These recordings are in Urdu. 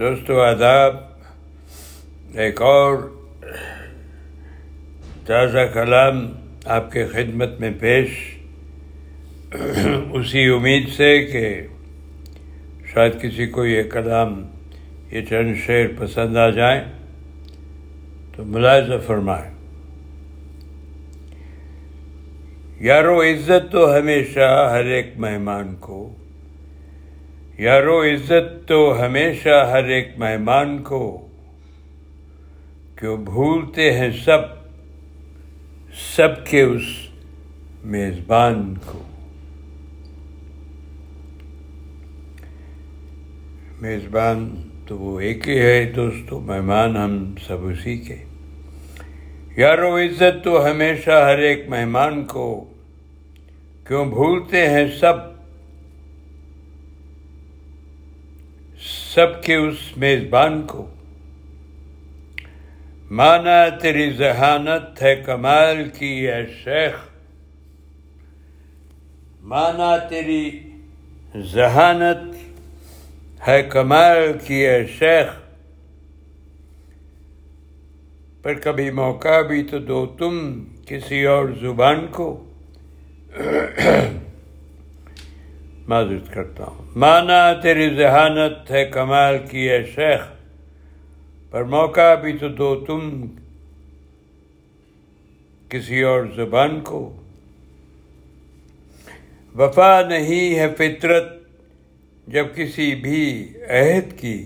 دوستو آداب ایک اور تازہ کلام آپ کے خدمت میں پیش، اسی امید سے کہ شاید کسی کو یہ کلام، یہ چند شعر پسند آ جائیں، تو ملاحظہ فرمائیں۔ یارو عزت تو ہمیشہ ہر ایک مہمان کو یارو عزت تو ہمیشہ ہر ایک مہمان کو، کیوں بھولتے ہیں سب سب کے اس میزبان کو۔ میزبان تو وہ ایک ہی ہے دوستو، مہمان ہم سب اسی کے۔ یارو عزت تو ہمیشہ ہر ایک مہمان کو، کیوں بھولتے ہیں سب سب کے اس میزبان کو۔ مانا تیری ذہانت ہے کمال کی ہے شیخ۔ مانا تیری ذہانت ہے کمال کی ہے شیخ۔ پر کبھی موقع بھی تو دو تم کسی اور زبان کو۔ معذرت کرتا ہوں مانا تیری ذہانت ہے کمال کی ہے شیخ پر موقع بھی تو دو تم کسی اور زبان کو. وفا نہیں ہے فطرت جب کسی بھی عہد کی.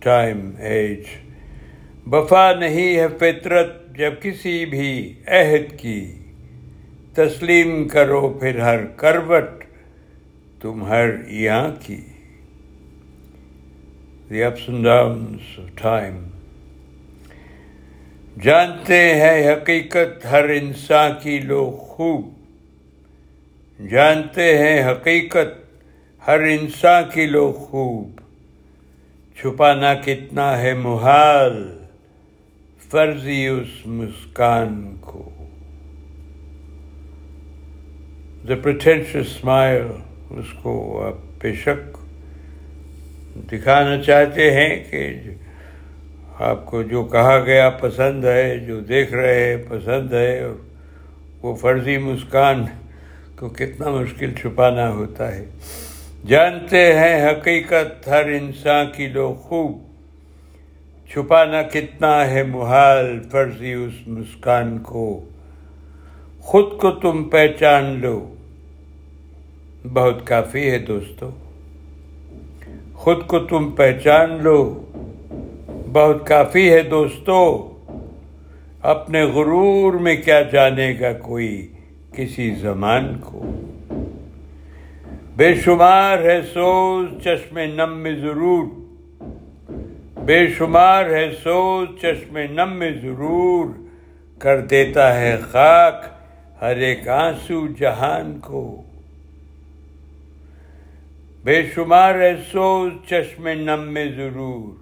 ٹائم ایج وفا نہیں ہے فطرت جب کسی بھی عہد کی. تسلیم کرو پھر ہر کروٹ تم ہر یہاں کی the ups and downs of time جانتے ہیں حقیقت ہر انسان کی لوگ خوب۔ جانتے ہیں حقیقت ہر انسان کی لوگ خوب۔ چھپانا کتنا ہے محال، فرضی اس مسکان کو۔ دا پریٹینشیس اسمائل اس کو آپ بے شک دکھانا چاہتے ہیں کہ آپ کو جو کہا گیا پسند ہے جو دیکھ رہے ہیں پسند ہے اور وہ فرضی مسکان کو کتنا مشکل چھپانا ہوتا ہے جانتے ہیں حقیقت ہر انسان کی لو خوب چھپانا کتنا ہے محال فرضی اس مسکان کو خود کو تم پہچان لو بہت کافی ہے دوستو۔ خود کو تم پہچان لو۔ بہت کافی ہے دوستو۔ اپنے غرور میں کیا جانے گا کوئی کسی زمان کو۔ بے شمار ہے سوز چشم نم میں ضرور۔ بے شمار ہے سوز چشم نم میں ضرور۔ کر دیتا ہے خاک ہر ایک آنسو جہان کو۔ بے شمار ہے سوز چشم نم میں ضرور۔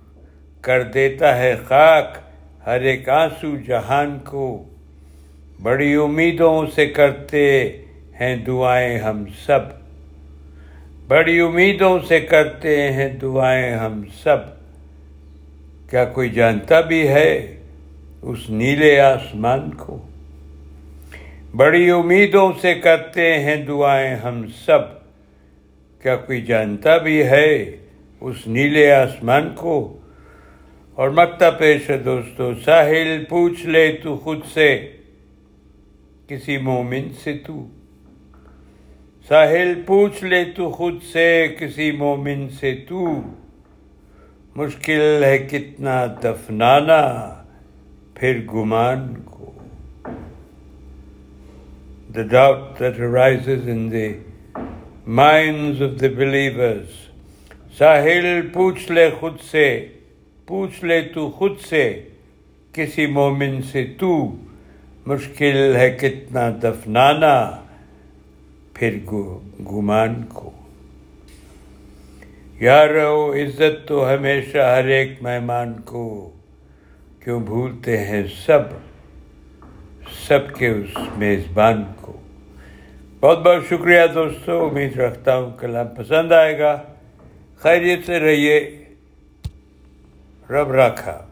کر دیتا ہے خاک ہر ایک آنسو جہان کو۔ بڑی امیدوں سے کرتے ہیں دعائیں ہم سب۔ بڑی امیدوں سے کرتے ہیں دعائیں ہم سب۔ کیا کوئی جانتا بھی ہے اس نیلے آسمان کو؟ بڑی امیدوں سے کرتے ہیں دعائیں ہم سب۔ کیا کوئی جانتا بھی ہے اس نیلے آسمان کو؟ اور مکتا پیش ہے دوستو، ساحل پوچھ لے تو خود سے، کسی مومن سے تو۔ ساحل پوچھ لے تو خود سے، کسی مومن سے تو۔ مشکل ہے کتنا دفنانا پھر گمان کو۔ The doubt that arises in the minds of the believers ساحل پوچھ لے خود سے پوچھ لے تو خود سے کسی مومن سے تو مشکل ہے کتنا دفنانا پھر گمان کو یار عزت تو ہمیشہ ہر ایک مہمان کو کیوں بھولتے ہیں سب سب کے اس میزبان کو بہت بہت شکریہ دوستو، امید رکھتا ہوں کلام پسند آئے گا۔ خیریت سے رہیے۔ رب رکھا